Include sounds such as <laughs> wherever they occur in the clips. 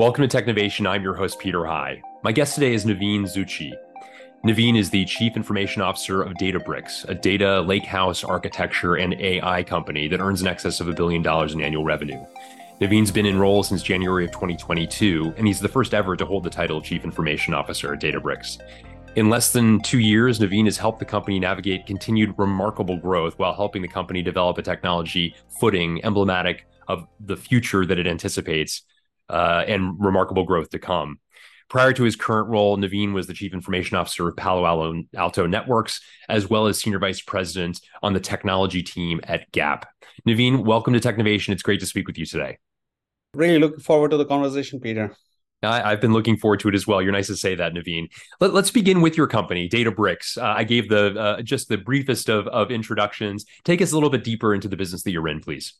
Welcome to Technovation. I'm your host, Peter High. My guest today is Naveen Zutshi. Naveen is the Chief Information Officer of Databricks, a data lakehouse architecture and AI company that earns in excess of a billion dollars in annual revenue. Naveen's been in role since January of 2022, and he's the first ever to hold the title of Chief Information Officer at Databricks. In less than two years, Naveen has helped the company navigate continued remarkable growth while helping the company develop a technology footing emblematic of the future that it anticipates uh, and remarkable growth to come. Prior to his current role, Naveen was the chief information officer of Palo Alto Networks, as well as senior vice president on the technology team at Gap. Naveen, welcome to Technovation. It's great to speak with you today. Really looking forward to the conversation, Peter. I, have been looking forward to it as well. You're nice to say that, Naveen. Let, us begin with your company, Databricks. Uh, I gave the uh, just the briefest of, of introductions. Take us a little bit deeper into the business that you're in, please.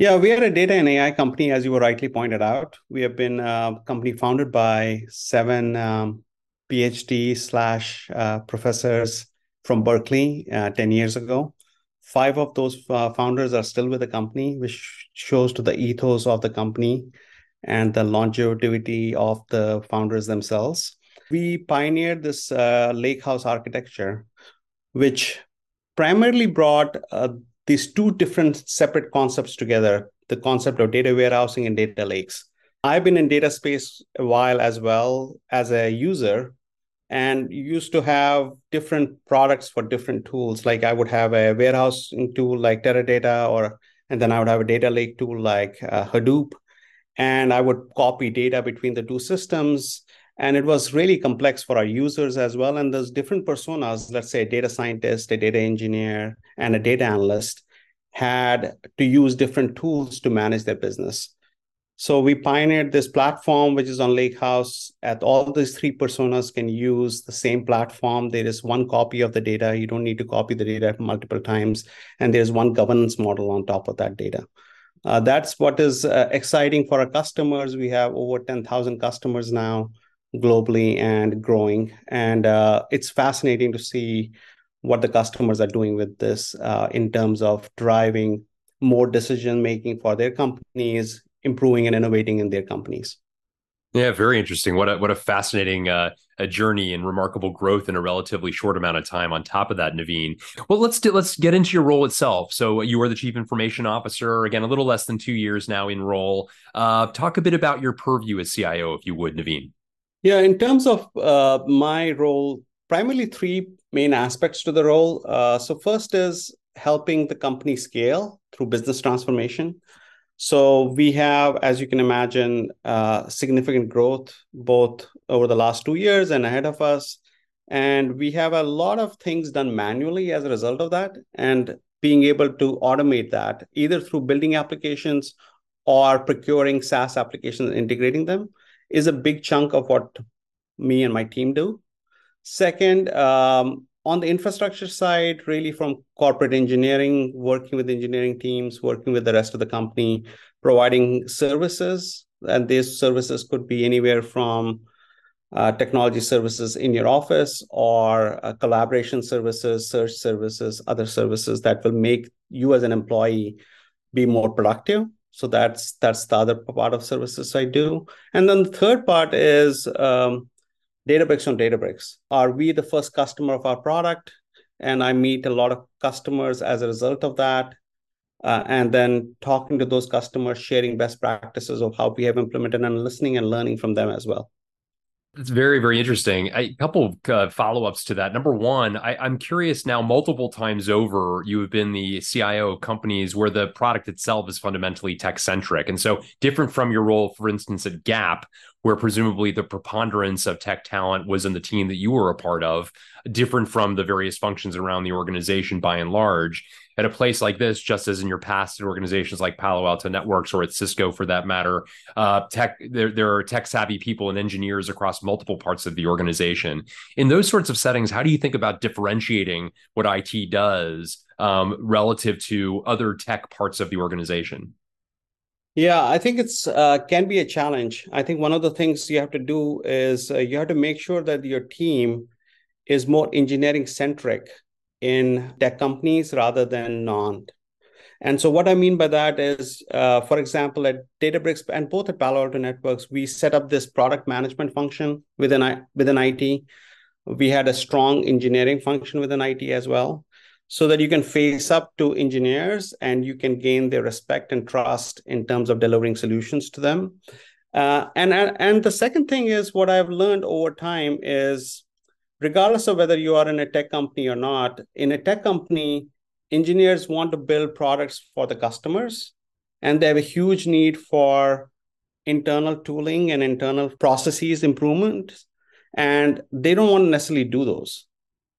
Yeah, we are a data and AI company, as you rightly pointed out. We have been a company founded by seven um, PhD slash uh, professors from Berkeley uh, 10 years ago. Five of those uh, founders are still with the company, which shows to the ethos of the company and the longevity of the founders themselves. We pioneered this uh, lakehouse architecture, which primarily brought uh, these two different separate concepts together the concept of data warehousing and data lakes. I've been in data space a while as well as a user and used to have different products for different tools. Like I would have a warehousing tool like Teradata, or and then I would have a data lake tool like uh, Hadoop, and I would copy data between the two systems and it was really complex for our users as well. And there's different personas. Let's say a data scientist a data engineer and a data analyst had to use different tools to manage their business. So we pioneered this platform which is on lakehouse at all these three personas can use the same platform. There is one copy of the data. You don't need to copy the data multiple times. And there's one governance model on top of that data. Uh, that's what is uh, exciting for our customers. We have over 10000 customers now globally and growing. And uh, it's fascinating to see what the customers are doing with this uh, in terms of driving more decision making for their companies, improving and innovating in their companies. Yeah, very interesting. What a what a fascinating uh, a journey and remarkable growth in a relatively short amount of time. On top of that, Naveen. Well, let's do, let's get into your role itself. So you are the chief information officer. Again, a little less than two years now in role. Uh, talk a bit about your purview as CIO, if you would, Naveen. Yeah, in terms of uh, my role, primarily three main aspects to the role. Uh, so, first is helping the company scale through business transformation. So, we have, as you can imagine, uh, significant growth both over the last two years and ahead of us. And we have a lot of things done manually as a result of that. And being able to automate that either through building applications or procuring SaaS applications and integrating them is a big chunk of what me and my team do. Second, um, on the infrastructure side, really from corporate engineering, working with engineering teams, working with the rest of the company, providing services. And these services could be anywhere from uh, technology services in your office or uh, collaboration services, search services, other services that will make you as an employee be more productive so that's that's the other part of services i do. And then the third part is um, databricks on databricks. Are we the first customer of our product? And i meet a lot of customers as a result of that. Uh, and then talking to those customers sharing best practices of how we have implemented and listening and learning from them as well it's very, very interesting. A couple uh, follow ups to that. Number one, I, am curious now, multiple times over, you have been the CIO of companies where the product itself is fundamentally tech centric. And so, different from your role, for instance, at Gap, where presumably the preponderance of tech talent was in the team that you were a part of, different from the various functions around the organization by and large at a place like this, just as in your past at organizations like Palo Alto Networks or at Cisco for that matter, uh, tech there, there are tech savvy people and engineers across multiple parts of the organization. In those sorts of settings, how do you think about differentiating what IT does um, relative to other tech parts of the organization? Yeah, I think it's uh, can be a challenge. I think one of the things you have to do is uh, you have to make sure that your team is more engineering centric in tech companies rather than non. And so, what I mean by that is, uh, for example, at Databricks and both at Palo Alto Networks, we set up this product management function within within IT. We had a strong engineering function within IT as well, so that you can face up to engineers and you can gain their respect and trust in terms of delivering solutions to them. Uh, and and the second thing is what I've learned over time is, regardless of whether you are in a tech company or not, in a tech company engineers want to build products for the customers and they have a huge need for internal tooling and internal processes improvement and they don't want to necessarily do those.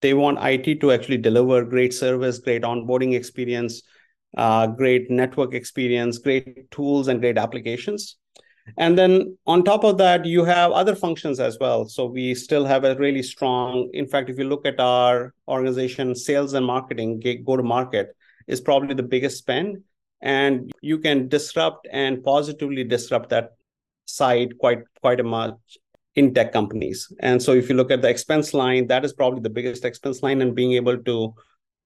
They want it to actually deliver great service great onboarding experience uh, great network experience great tools and great applications and then on top of that, you have other functions as well. So we still have a really strong, in fact, if you look at our organization, sales and marketing, go to market is probably the biggest spend. And you can disrupt and positively disrupt that side quite quite a much in tech companies. And so if you look at the expense line, that is probably the biggest expense line and being able to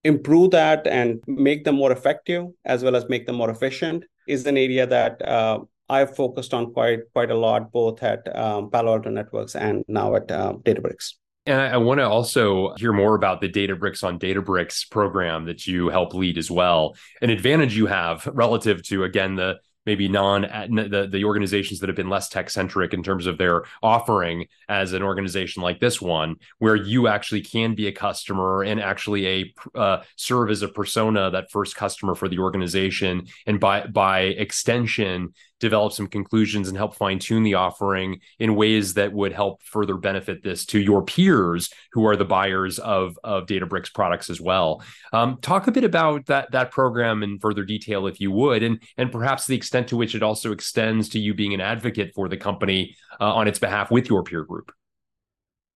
improve that and make them more effective as well as make them more efficient is an area that uh, I've focused on quite quite a lot, both at um, Palo Alto Networks and now at uh, Databricks. And I, I want to also hear more about the Databricks on Databricks program that you help lead as well. An advantage you have relative to again the maybe non the, the organizations that have been less tech centric in terms of their offering as an organization like this one where you actually can be a customer and actually a uh, serve as a persona that first customer for the organization and by by extension develop some conclusions and help fine tune the offering in ways that would help further benefit this to your peers who are the buyers of of Databricks products as well. Um, talk a bit about that that program in further detail, if you would, and and perhaps the extent to which it also extends to you being an advocate for the company uh, on its behalf with your peer group.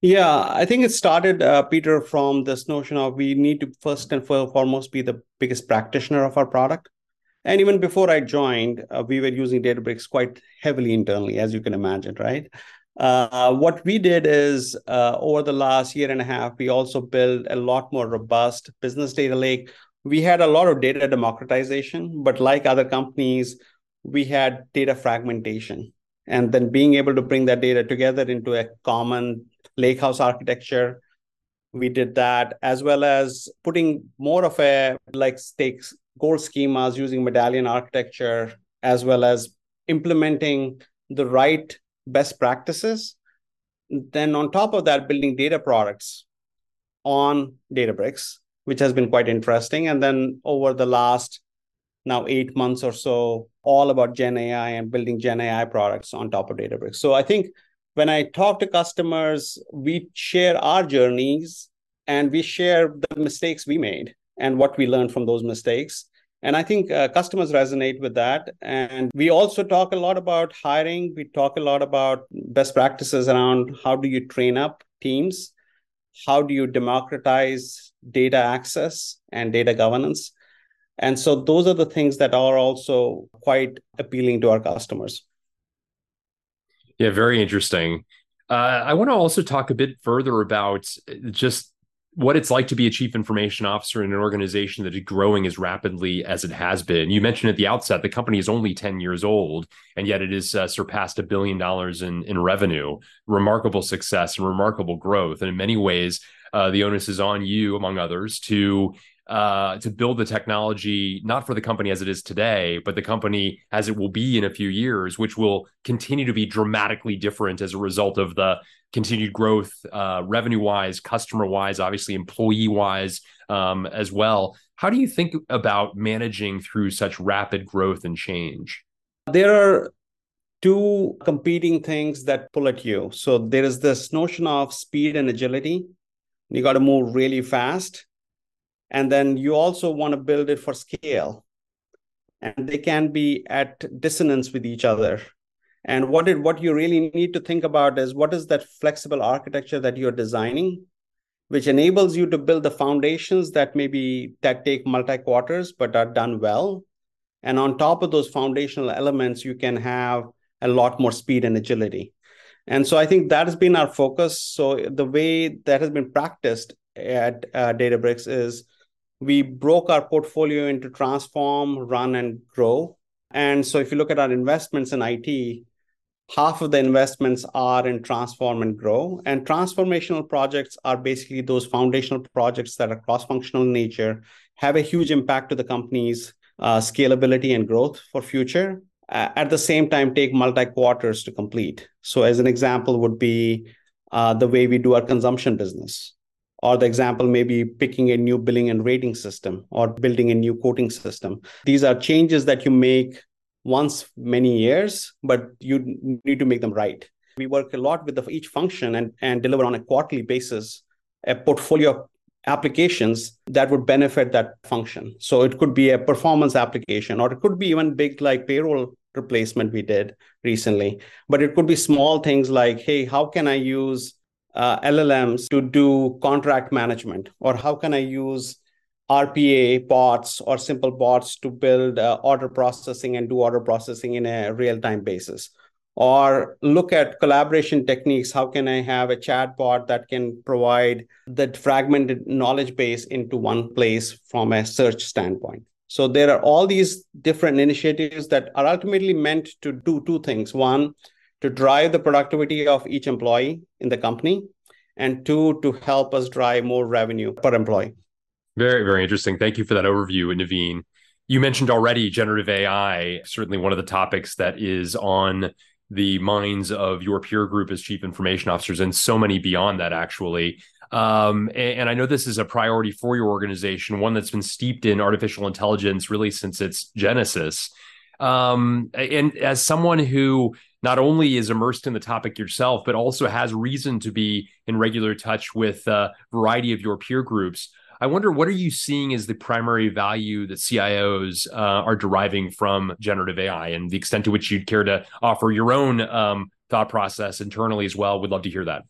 Yeah, I think it started, uh, Peter, from this notion of we need to first and foremost be the biggest practitioner of our product. And even before I joined, uh, we were using Databricks quite heavily internally, as you can imagine, right? Uh, what we did is uh, over the last year and a half, we also built a lot more robust business data lake. We had a lot of data democratization, but like other companies, we had data fragmentation. And then being able to bring that data together into a common lakehouse architecture, we did that, as well as putting more of a like stakes goal schemas using medallion architecture, as well as implementing the right best practices. Then, on top of that, building data products on Databricks, which has been quite interesting. And then, over the last now eight months or so, all about Gen AI and building Gen AI products on top of Databricks. So, I think when I talk to customers, we share our journeys and we share the mistakes we made and what we learned from those mistakes. And I think uh, customers resonate with that. And we also talk a lot about hiring. We talk a lot about best practices around how do you train up teams? How do you democratize data access and data governance? And so those are the things that are also quite appealing to our customers. Yeah, very interesting. Uh, I want to also talk a bit further about just what it's like to be a chief information officer in an organization that is growing as rapidly as it has been. You mentioned at the outset the company is only 10 years old, and yet it has uh, surpassed a billion dollars in, in revenue. Remarkable success and remarkable growth. And in many ways, uh, the onus is on you, among others, to uh, to build the technology not for the company as it is today, but the company as it will be in a few years, which will continue to be dramatically different as a result of the continued growth, uh, revenue wise, customer wise, obviously employee wise um, as well. How do you think about managing through such rapid growth and change? There are two competing things that pull at you. So there is this notion of speed and agility. You got to move really fast and then you also want to build it for scale. And they can be at dissonance with each other. And what it what you really need to think about is what is that flexible architecture that you're designing which enables you to build the foundations that maybe that take multi quarters but are done well. And on top of those foundational elements you can have a lot more speed and agility. And so i think that has been our focus. So the way that has been practiced at uh, databricks is we broke our portfolio into transform, run, and grow. And so if you look at our investments in IT, half of the investments are in transform and grow. And transformational projects are basically those foundational projects that are cross functional in nature, have a huge impact to the company's uh, scalability and growth for future. Uh, at the same time, take multi quarters to complete. So, as an example, would be uh, the way we do our consumption business or the example maybe picking a new billing and rating system or building a new quoting system. These are changes that you make once many years but you need to make them right. We work a lot with the, each function and, and deliver on a quarterly basis a portfolio of applications that would benefit that function. So it could be a performance application or it could be even big like payroll replacement we did recently. But it could be small things like hey how can i use uh, LLMs to do contract management? Or how can I use RPA bots or simple bots to build uh, order processing and do order processing in a real time basis? Or look at collaboration techniques. How can I have a chat bot that can provide that fragmented knowledge base into one place from a search standpoint? So there are all these different initiatives that are ultimately meant to do two things. One, to drive the productivity of each employee in the company, and two, to help us drive more revenue per employee. Very, very interesting. Thank you for that overview, Naveen. You mentioned already generative AI, certainly one of the topics that is on the minds of your peer group as chief information officers, and so many beyond that, actually. Um, and, I know this is a priority for your organization, one that's been steeped in artificial intelligence really since its genesis. Um, and as someone who not only is immersed in the topic yourself, but also has reason to be in regular touch with a variety of your peer groups. I wonder what are you seeing as the primary value that CIOs uh, are deriving from generative AI, and the extent to which you'd care to offer your own um, thought process internally as well. We'd love to hear that.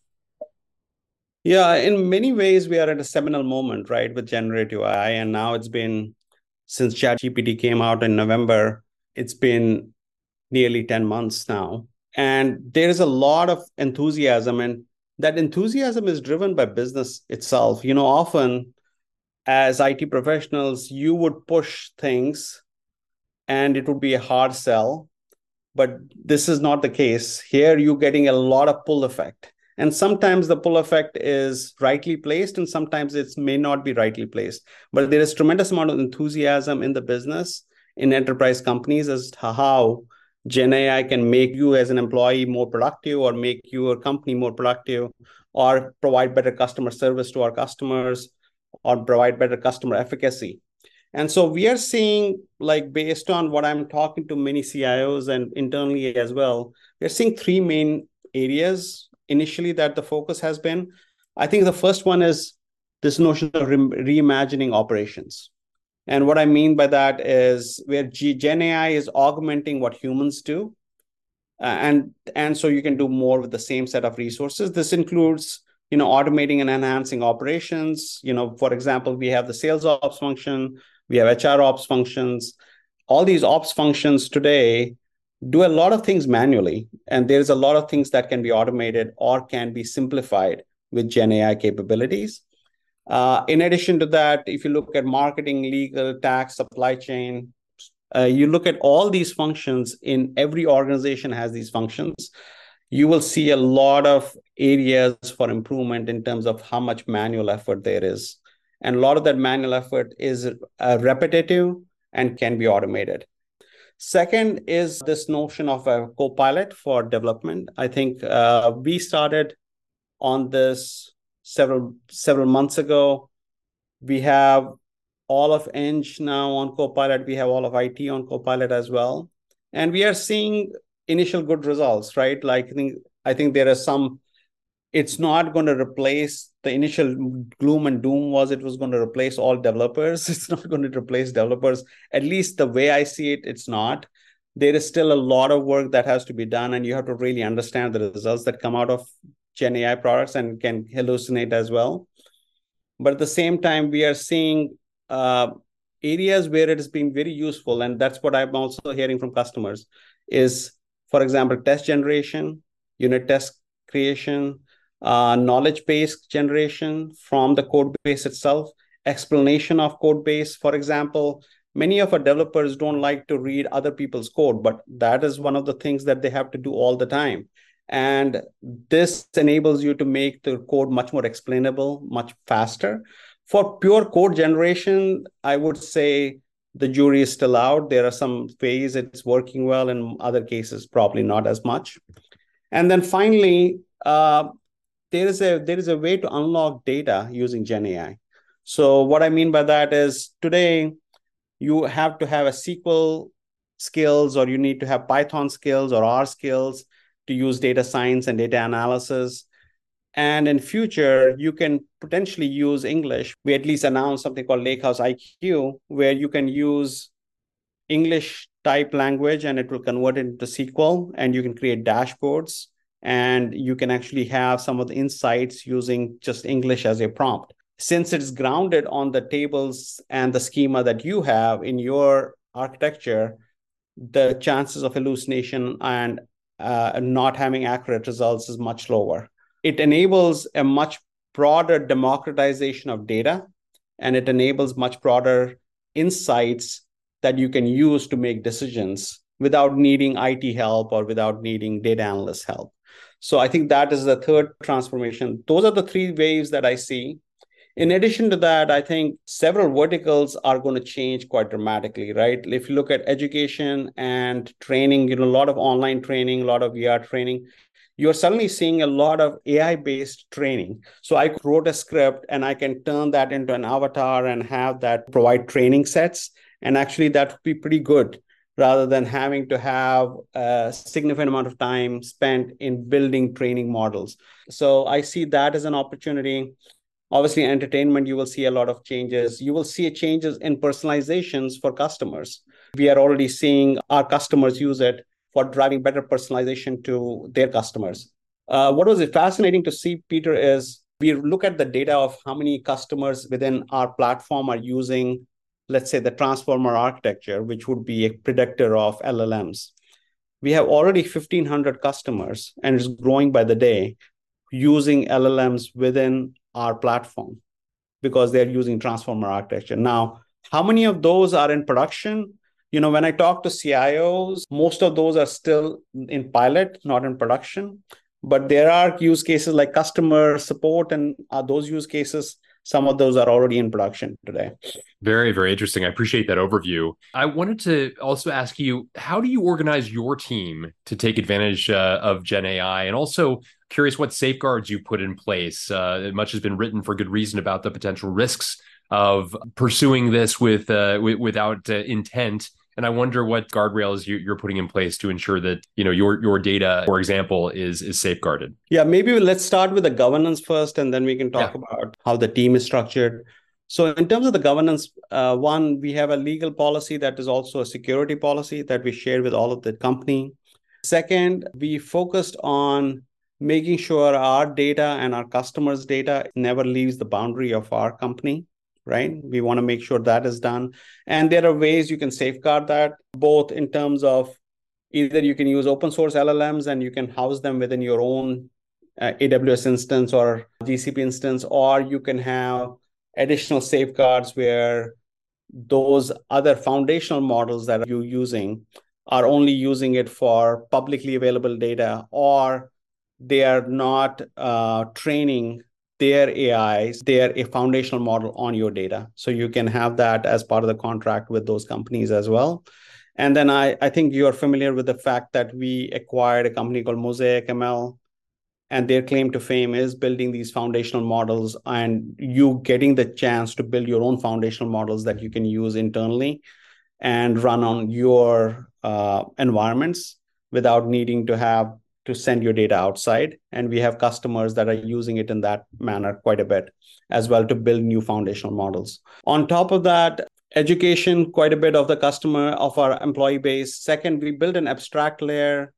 Yeah, in many ways, we are at a seminal moment, right, with generative AI, and now it's been since ChatGPT came out in November. It's been nearly 10 months now. And there is a lot of enthusiasm, and that enthusiasm is driven by business itself. You know, often as IT professionals, you would push things and it would be a hard sell. But this is not the case. Here, you're getting a lot of pull effect. And sometimes the pull effect is rightly placed, and sometimes it may not be rightly placed. But there is tremendous amount of enthusiasm in the business, in enterprise companies as to how Gen AI can make you as an employee more productive or make your company more productive or provide better customer service to our customers or provide better customer efficacy. And so we are seeing, like, based on what I'm talking to many CIOs and internally as well, we're seeing three main areas initially that the focus has been. I think the first one is this notion of re- reimagining operations. And what I mean by that is where G- Gen AI is augmenting what humans do. Uh, and and so you can do more with the same set of resources. This includes you know automating and enhancing operations. You know, for example, we have the sales ops function, we have HR ops functions. All these ops functions today do a lot of things manually, and there's a lot of things that can be automated or can be simplified with Gen AI capabilities. Uh, in addition to that, if you look at marketing, legal, tax, supply chain, uh, you look at all these functions in every organization has these functions. You will see a lot of areas for improvement in terms of how much manual effort there is. And a lot of that manual effort is uh, repetitive and can be automated. Second is this notion of a co-pilot for development. I think uh, we started on this several several months ago. We have all of Eng now on Copilot. We have all of IT on Copilot as well, and we are seeing initial good results. Right, like I think I think there are some. It's not going to replace the initial gloom and doom was it was going to replace all developers. <laughs> It's not going to replace developers. At least the way I see it, it's not there is still a lot of work that has to be done and you have to really understand the results that come out of Gen AI products and can hallucinate as well. But at the same time, we are seeing uh, areas where it has been very useful, and that's what I'm also hearing from customers. Is for example, test generation, unit test creation, uh, knowledge base generation from the code base itself, explanation of code base. For example, many of our developers don't like to read other people's code, but that is one of the things that they have to do all the time. And this enables you to make the code much more explainable, much faster. For pure code generation, I would say the jury is still out. There are some ways it's working well, in other cases, probably not as much. And then finally, uh, there is a there is a way to unlock data using Gen AI. So what I mean by that is today you have to have a SQL skills or you need to have Python skills or R skills to use data science and data analysis. And in future, you can potentially use English. We at least announced something called Lakehouse IQ, where you can use English type language and it will convert it into SQL and you can create dashboards and you can actually have some of the insights using just English as a prompt. Since it's grounded on the tables and the schema that you have in your architecture, the chances of hallucination and uh, not having accurate results is much lower. It enables a much broader democratization of data and it enables much broader insights that you can use to make decisions without needing IT help or without needing data analyst help. So I think that is the third transformation. Those are the three waves that I see. In addition to that, I think several verticals are going to change quite dramatically, right? If you look at education and training, you know, a lot of online training, a lot of VR training, you're suddenly seeing a lot of AI based training. So I wrote a script and I can turn that into an avatar and have that provide training sets. And actually, that would be pretty good rather than having to have a significant amount of time spent in building training models. So I see that as an opportunity. Obviously, entertainment, you will see a lot of changes. You will see changes in personalizations for customers. We are already seeing our customers use it for driving better personalization to their customers. Uh, what was fascinating to see, Peter, is we look at the data of how many customers within our platform are using, let's say, the transformer architecture, which would be a predictor of LLMs. We have already 1,500 customers, and it's growing by the day, using LLMs within our platform because they're using transformer architecture. Now, how many of those are in production? You know, when I talk to CIOs, most of those are still in pilot, not in production. But there are use cases like customer support, and uh, those use cases some of those are already in production today. Very, very interesting. I appreciate that overview. I wanted to also ask you how do you organize your team to take advantage uh, of Gen AI? And also, curious what safeguards you put in place. Uh, much has been written for good reason about the potential risks of pursuing this with, uh, w- without uh, intent and I wonder what guardrails you, are putting in place to ensure that you know your your data, for example, is is safeguarded. Yeah, maybe let's start with the governance first, and then we can talk yeah. about how the team is structured. So, in terms of the governance, uh, one, we have a legal policy that is also a security policy that we share with all of the company. Second, we focused on making sure our data and our customers' data never leaves the boundary of our company right? We want to make sure that is done. And there are ways you can safeguard that, both in terms of either you can use open source LLMs and you can house them within your own uh, AWS instance or GCP instance, or you can have additional safeguards where those other foundational models that you're using are only using it for publicly available data or they are not uh, training their AIs, their a foundational model on your data. So you can have that as part of the contract with those companies as well. And then I, I think you're familiar with the fact that we acquired a company called Mosaic ML, and their claim to fame is building these foundational models and you getting the chance to build your own foundational models that you can use internally and run on your uh, environments without needing to have to send your data outside. And we have customers that are using it in that manner quite a bit as well to build new foundational models. On top of that, education, quite a bit of the customer of our employee base. Second, we build an abstract layer,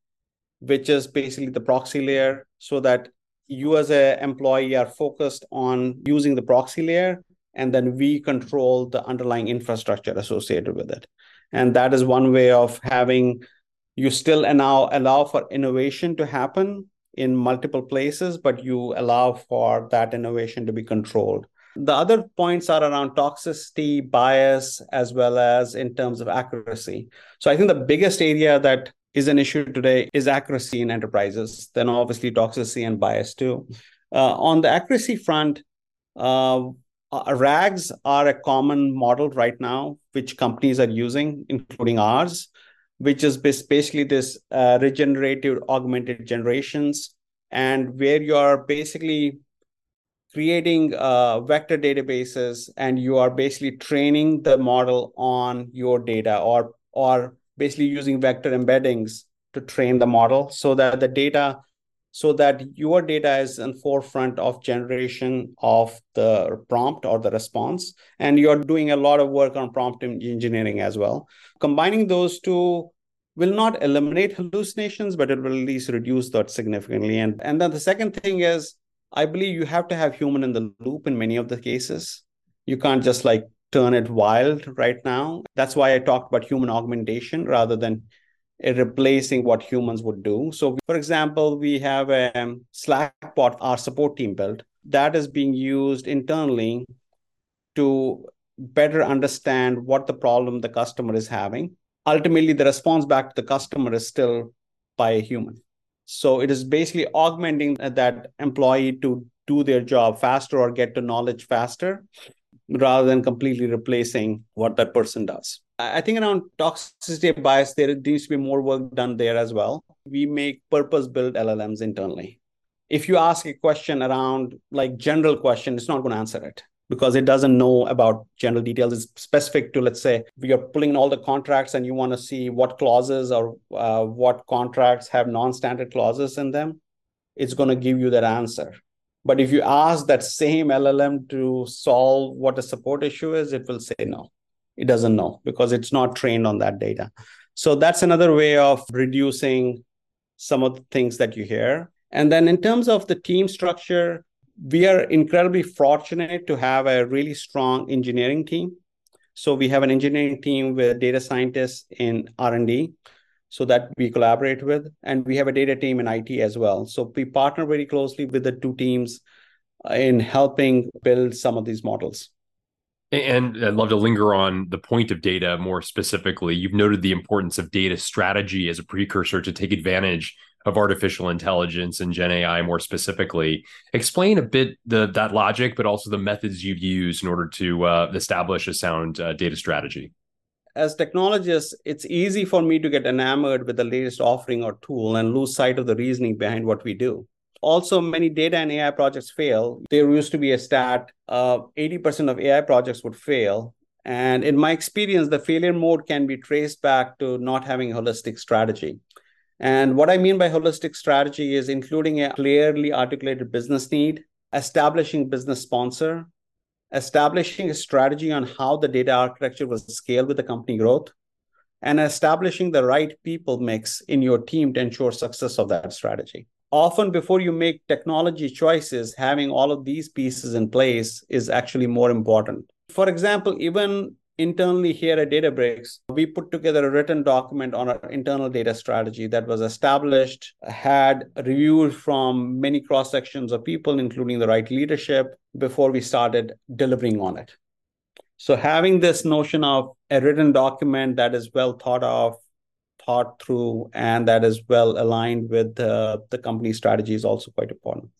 which is basically the proxy layer, so that you as an employee are focused on using the proxy layer and then we control the underlying infrastructure associated with it and that is one way of having you still now allow for innovation to happen in multiple places, but you allow for that innovation to be controlled. The other points are around toxicity, bias, as well as in terms of accuracy. So I think the biggest area that is an issue today is accuracy in enterprises, then obviously toxicity and bias too. Uh, on the accuracy front, uh, uh RAGs are a common model right now, which companies are using, including ours, which is basically this uh, regenerative augmented generations, and where you are basically creating uh, vector databases and you are basically training the model on your data or or basically using vector embeddings to train the model so that the data so that your data is in forefront of generation of the prompt or the response. And you're doing a lot of work on prompt engineering as well. Combining those two will not eliminate hallucinations but it will at least reduce that significantly and and then the second thing is i believe you have to have human in the loop in many of the cases you can't just like turn it wild right now. That's why I talked about human augmentation rather than replacing what humans would do. So, for example, we have um, a Slack bot our support team built that is being used internally to better understand what the problem the customer is having. Ultimately, the response back to the customer is still by a human. So it is basically augmenting that employee to do their job faster or get to knowledge faster rather than completely replacing what that person does. I think around toxicity bias, there needs to be more work done there as well. We make purpose built LLMs internally. If you ask a question around like general question, it's not going to answer it because it doesn't know about general details. It's specific to, let's say, you're pulling all the contracts and you want to see what clauses or uh, what contracts have non standard clauses in them. It's going to give you that answer. But if you ask that same LLM to solve what a support issue is, it will say no. It doesn't know because it's not trained on that data. So that's another way of reducing some of the things that you hear. And then in terms of the team structure, we are incredibly fortunate to have a really strong engineering team. So we have an engineering team with data scientists in R&D so that we collaborate with. And we have a data team in IT as well. So we partner very closely with the two teams in helping build some of these models. And I'd love to linger on the point of data more specifically. You've noted the importance of data strategy as a precursor to take advantage of artificial intelligence and Gen AI more specifically. Explain a bit the that logic, but also the methods you've used in order to uh, establish a sound uh, data strategy as technologists, it's easy for me to get enamored with the latest offering or tool and lose sight of the reasoning behind what we do. Also, many data and AI projects fail. There used to be a stat uh, 80% of AI projects would fail. And in my experience, the failure mode can be traced back to not having a holistic strategy. And what I mean by holistic strategy is including a clearly articulated business need, establishing business sponsor, establishing a strategy on how the data architecture will scale with the company growth, and establishing the right people mix in your team to ensure success of that strategy. Often, before you make technology choices, having all of these pieces in place is actually more important. For example, even internally here at Databricks, we put together a written document on our internal data strategy that was established, had reviewed from many cross sections of people, including the right leadership, before we started delivering on it. So, having this notion of a written document that is well thought of, thought through, and that is well aligned with uh, the company strategy is also quite important.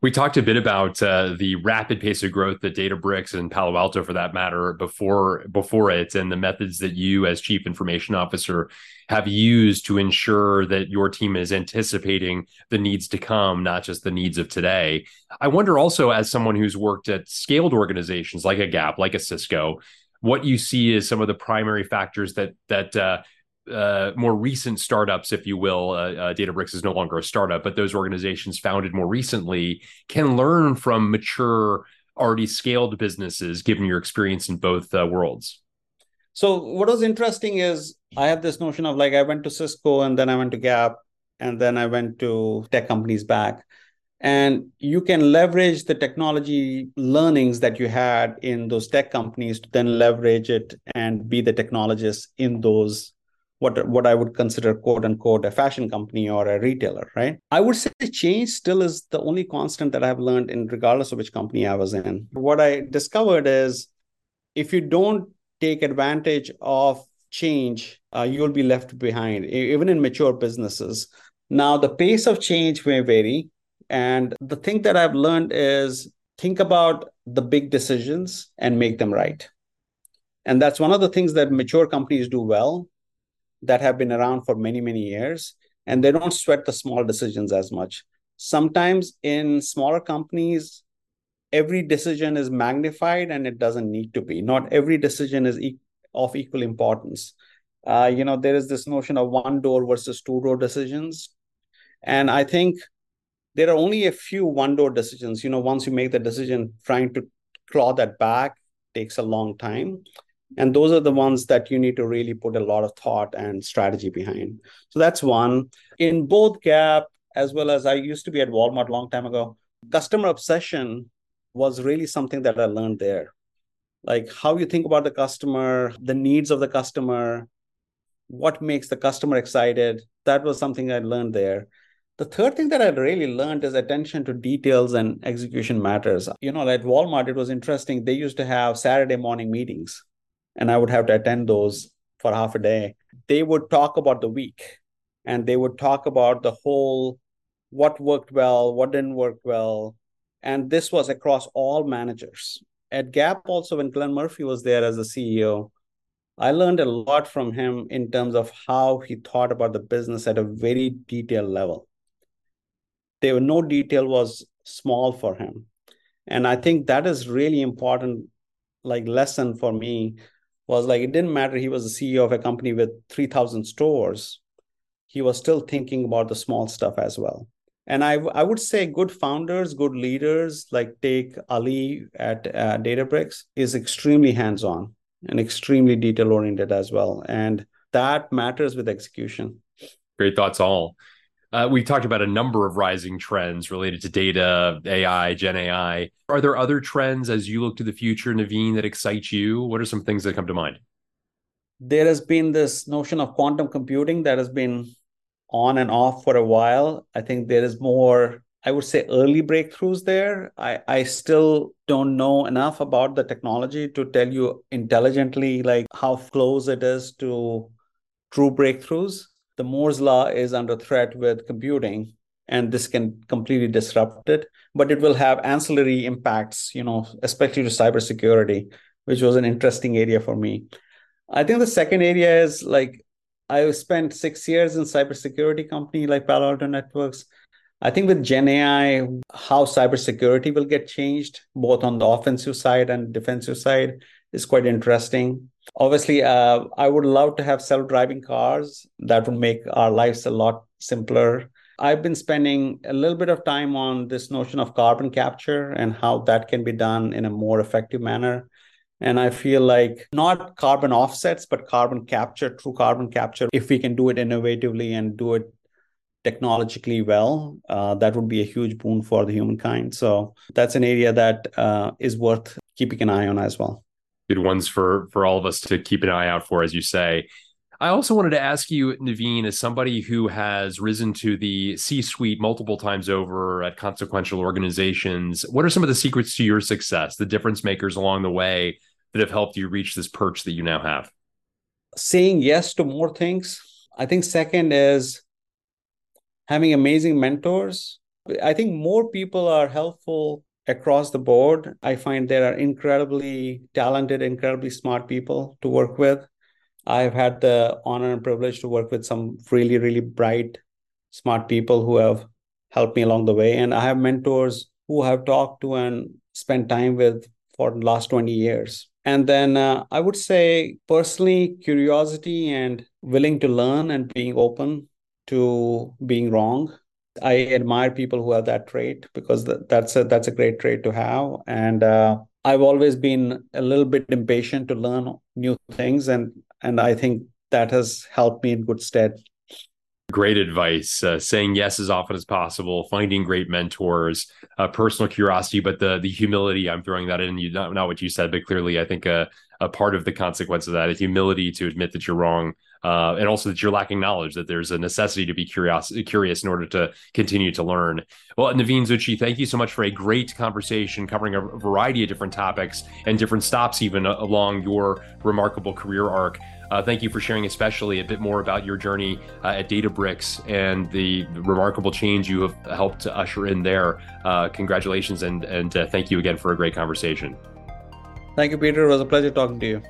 We talked a bit about uh, the rapid pace of growth that Databricks and Palo Alto, for that matter, before before it, and the methods that you, as Chief Information Officer, have used to ensure that your team is anticipating the needs to come, not just the needs of today. I wonder also, as someone who's worked at scaled organizations like a Gap, like a Cisco, what you see is some of the primary factors that that uh, uh, more recent startups, if you will, uh, uh, Databricks is no longer a startup, but those organizations founded more recently can learn from mature, already scaled businesses, given your experience in both uh, worlds. So, what was interesting is I have this notion of like I went to Cisco and then I went to Gap and then I went to tech companies back. And you can leverage the technology learnings that you had in those tech companies to then leverage it and be the technologist in those what what I would consider quote unquote a fashion company or a retailer, right? I would say change still is the only constant that I've learned in regardless of which company I was in. What I discovered is if you don't take advantage of change, uh, you'll be left behind, even in mature businesses. Now, the pace of change may vary. And the thing that I've learned is think about the big decisions and make them right. And that's one of the things that mature companies do well that have been around for many, many years. And they don't sweat the small decisions as much. Sometimes in smaller companies, every decision is magnified and it doesn't need to be. Not every decision is e- of equal importance. Uh, you know, there is this notion of one door versus two door decisions. And I think there are only a few one door decisions. You know, once you make the decision, trying to claw that back takes a long time. And those are the ones that you need to really put a lot of thought and strategy behind. So that's one. In both Gap, as well as I used to be at Walmart a long time ago, customer obsession was really something that I learned there. Like how you think about the customer, the needs of the customer, what makes the customer excited. That was something I learned there. The third thing that I really learned is attention to details and execution matters. You know, at Walmart, it was interesting. They used to have Saturday morning meetings, and I would have to attend those for half a day. They would talk about the week and they would talk about the whole what worked well, what didn't work well. And this was across all managers. At Gap, also, when Glenn Murphy was there as the CEO, I learned a lot from him in terms of how he thought about the business at a very detailed level there were no detail was small for him and i think that is really important like lesson for me was like it didn't matter. He was the ceo of a company with 3000 stores. He was still thinking about the small stuff as well. And i i would say good founders good leaders like take ali at uh, databricks is extremely hands on and extremely detail oriented as well. And that matters with execution. Great thoughts all uh, we talked about a number of rising trends related to data, AI, Gen AI. Are there other trends as you look to the future, Naveen, that excite you? What are some things that come to mind? There has been this notion of quantum computing that has been on and off for a while. I think there is more, I would say, early breakthroughs there. I, I still don't know enough about the technology to tell you intelligently like how close it is to true breakthroughs the Moore's law is under threat with computing, and this can completely disrupt it. But it will have ancillary impacts, you know, especially to cybersecurity, which was an interesting area for me. I think the second area is like I spent six years in cybersecurity company like Palo Alto Networks. I think with Gen AI, how cybersecurity will get changed, both on the offensive side and defensive side, is quite interesting. Obviously, uh, I would love to have self driving cars. That would make our lives a lot simpler. I've been spending a little bit of time on this notion of carbon capture and how that can be done in a more effective manner. And I feel like not carbon offsets, but carbon capture, true carbon capture, if we can do it innovatively and do it technologically well, uh, that would be a huge boon for the humankind. So that's an area that uh, is worth keeping an eye on as well good ones for for all of us to keep an eye out for, as you say. I also wanted to ask you, Naveen, as somebody who has risen to the C suite multiple times over at consequential organizations, what are some of the secrets to your success, the difference makers along the way that have helped you reach this perch that you now have? Saying yes to more things. I think second is having amazing mentors. I think more people are helpful across the board. I find there are incredibly talented, incredibly smart people to work with. I've had the honor and privilege to work with some really, really bright, smart people who have helped me along the way. And I have mentors who I've talked to and spent time with for the last 20 years. And then uh, I would say personally, curiosity and willing to learn and being open to being wrong I admire people who have that trait because that's a that's a great trait to have. And uh, I've always been a little bit impatient to learn new things, and and I think that has helped me in good stead. Great advice. Uh, saying yes as often as possible, finding great mentors, uh, personal curiosity, but the the humility. I'm throwing that in. You not, not what you said, but clearly, I think a, a part of the consequence of that is humility to admit that you're wrong, uh, and also that you're lacking knowledge. That there's a necessity to be curious curious in order to continue to learn. Well, Naveen Zutshi, thank you so much for a great conversation covering a variety of different topics and different stops even along your remarkable career arc. Uh, thank you for sharing, especially a bit more about your journey uh, at Databricks and the, the, remarkable change you have helped to usher in there. Uh, congratulations and and uh, thank you again for a great conversation. Thank you, Peter. It was a pleasure talking to you.